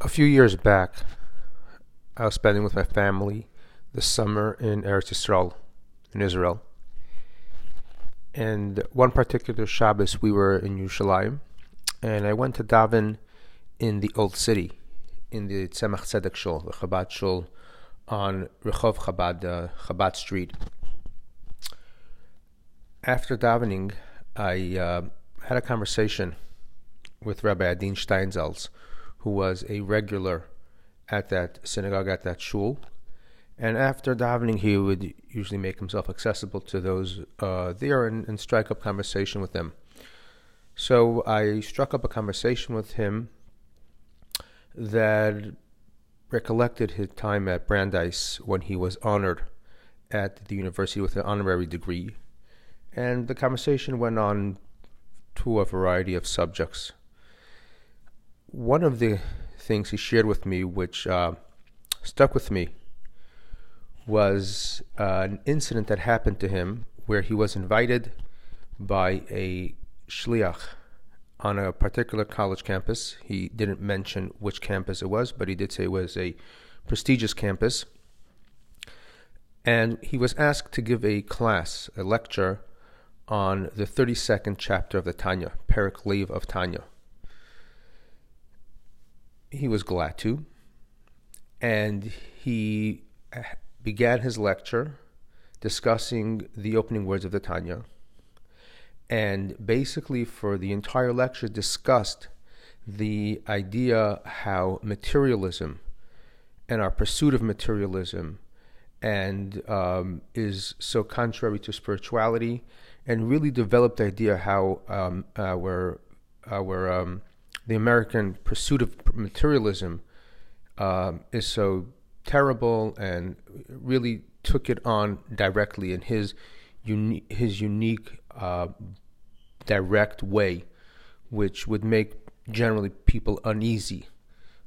A few years back, I was spending with my family the summer in Eretz Yisrael, in Israel. And one particular Shabbos, we were in Yerushalayim, and I went to daven in the Old City, in the Tzemach Tzedek Shul, the Chabad Shul, on Rehov Chabad, uh, Chabad Street. After davening, I uh, had a conversation with Rabbi Adin Steinsaltz, who was a regular at that synagogue, at that shul. And after davening, he would usually make himself accessible to those uh, there and, and strike up conversation with them. So I struck up a conversation with him that recollected his time at Brandeis when he was honored at the university with an honorary degree. And the conversation went on to a variety of subjects. One of the things he shared with me, which uh, stuck with me, was uh, an incident that happened to him where he was invited by a shliach on a particular college campus. He didn't mention which campus it was, but he did say it was a prestigious campus. And he was asked to give a class, a lecture, on the 32nd chapter of the Tanya, Perik Lev of Tanya. He was glad to, and he began his lecture discussing the opening words of the Tanya. And basically for the entire lecture discussed the idea how materialism and our pursuit of materialism and um, is so contrary to spirituality and really developed the idea how um, our, our um, the American pursuit of materialism um, is so terrible and really took it on directly in his uni- his unique uh, direct way, which would make generally people uneasy,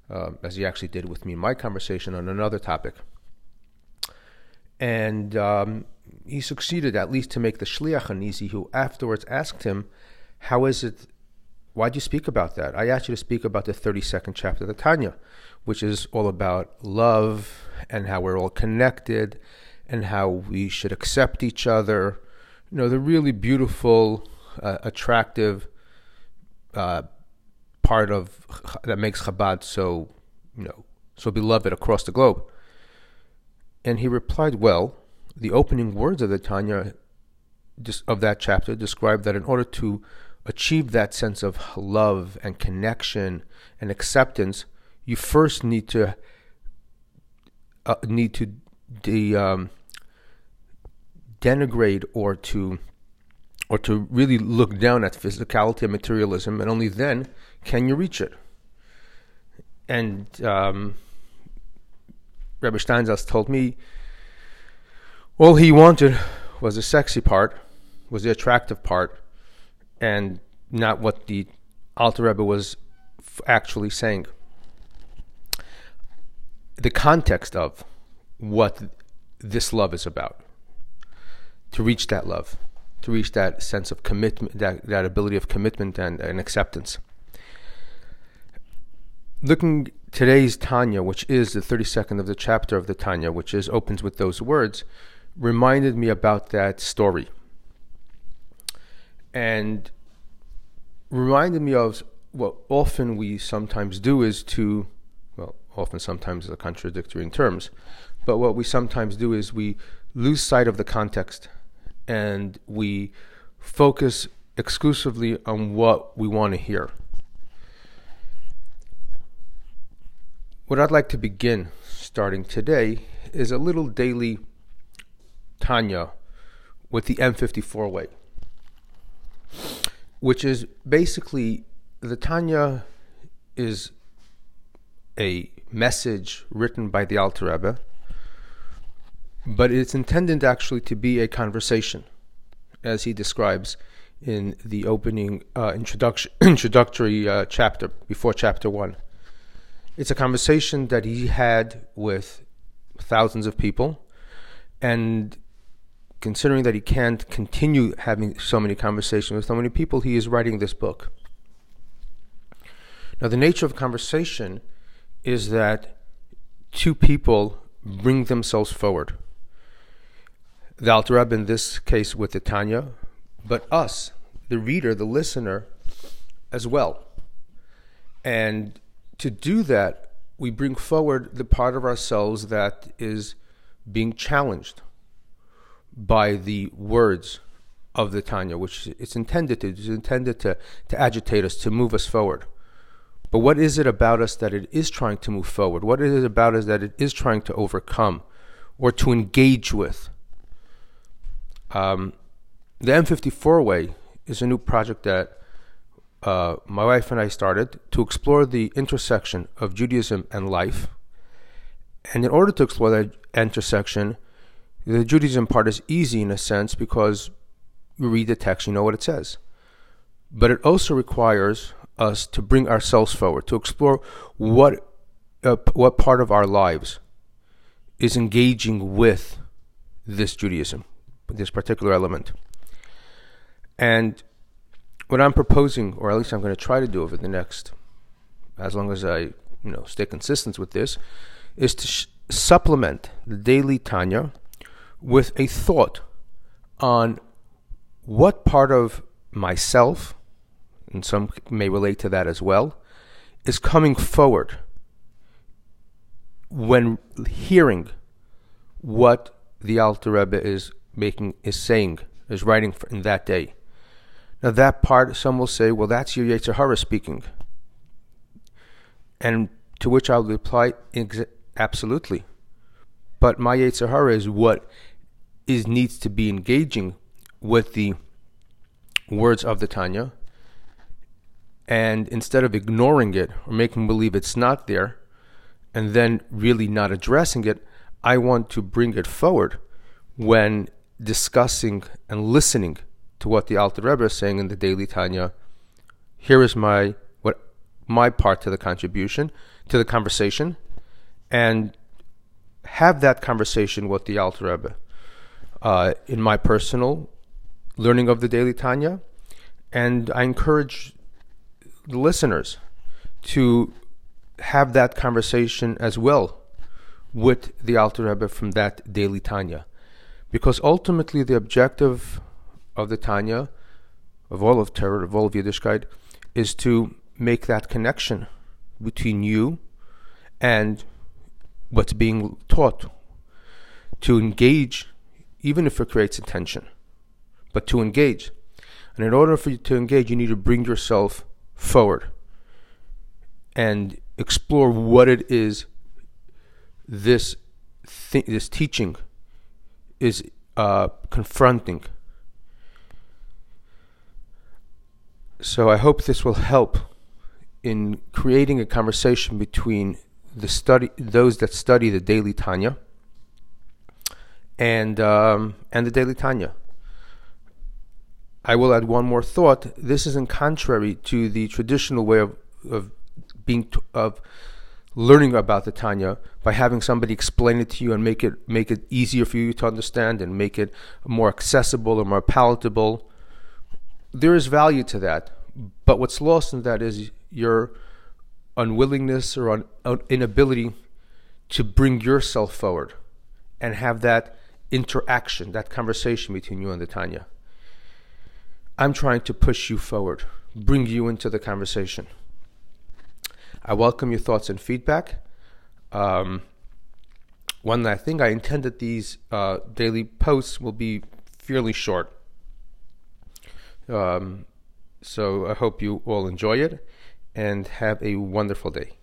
uh, as he actually did with me in my conversation on another topic. And um, he succeeded at least to make the shliach uneasy, who afterwards asked him, "How is it? Why'd you speak about that? I asked you to speak about the thirty-second chapter of the Tanya, which is all about love and how we're all connected." And how we should accept each other, you know, the really beautiful, uh, attractive uh, part of that makes Chabad so you know so beloved across the globe. And he replied, "Well, the opening words of the Tanya of that chapter describe that in order to achieve that sense of love and connection and acceptance, you first need to uh, need to de, um, denigrate or to or to really look down at physicality and materialism, and only then can you reach it. And um, Rabbi Steinsaltz told me all he wanted was the sexy part, was the attractive part, and not what the Alter Rebbe was actually saying. The context of what this love is about to reach that love, to reach that sense of commitment, that, that ability of commitment and, and acceptance. Looking today's Tanya, which is the 32nd of the chapter of the Tanya, which is opens with those words, reminded me about that story. And reminded me of what often we sometimes do is to, well, often sometimes is a contradictory in terms, but what we sometimes do is we lose sight of the context and we focus exclusively on what we want to hear. What I'd like to begin starting today is a little daily Tanya with the M54 way, which is basically the Tanya is a message written by the Alter Rebbe but it's intended actually to be a conversation, as he describes in the opening uh, introduction, introductory uh, chapter before chapter one. It's a conversation that he had with thousands of people, and considering that he can't continue having so many conversations with so many people, he is writing this book. Now, the nature of conversation is that two people bring themselves forward. The Alter Rebbe in this case with the Tanya, but us, the reader, the listener, as well. And to do that, we bring forward the part of ourselves that is being challenged by the words of the Tanya, which it's intended to. It's intended to, to agitate us, to move us forward. But what is it about us that it is trying to move forward? What is it about us that it is trying to overcome or to engage with? Um, the M54 Way is a new project that uh, my wife and I started to explore the intersection of Judaism and life. And in order to explore that intersection, the Judaism part is easy in a sense because you read the text, you know what it says. But it also requires us to bring ourselves forward, to explore what uh, what part of our lives is engaging with this Judaism, this particular element. And what I'm proposing, or at least I'm going to try to do over the next, as long as I, you know, stay consistent with this, is to sh- supplement the daily Tanya with a thought on what part of myself, and some may relate to that as well, is coming forward when hearing what the Alter Rebbe is making, is saying, is writing in that day. Now that part, some will say, well, that's your Yetzer Hara speaking. And to which I will reply, absolutely. But my Yetzer Hara is what is needs to be engaging with the words of the Tanya. And instead of ignoring it or making believe it's not there, and then really not addressing it, I want to bring it forward when discussing and listening to what the Alter Rebbe is saying in the Daily Tanya. Here is my what my part to the contribution to the conversation, and have that conversation with the Alter Rebbe. Uh, in my personal learning of the Daily Tanya, and I encourage the listeners to have that conversation as well with the Alter Rebbe from that Daily Tanya, because ultimately the objective of the Tanya, of all of Torah, of all of Yiddishkeit, is to make that connection between you and what's being taught, to engage, even if it creates tension, but to engage. And in order for you to engage, you need to bring yourself forward and explore what it is this th- this teaching is uh, confronting So I hope this will help in creating a conversation between the study those that study the daily Tanya and um, and the daily Tanya. I will add one more thought. This is in contrary to the traditional way of of being t- of learning about the Tanya by having somebody explain it to you and make it make it easier for you to understand and make it more accessible or more palatable there is value to that. But what's lost in that is your unwillingness or un, inability to bring yourself forward and have that interaction, that conversation between you and the Tanya. I'm trying to push you forward, bring you into the conversation. I welcome your thoughts and feedback. Um, one, I think I intend that these uh, daily posts will be fairly short. Um, so I hope you all enjoy it and have a wonderful day.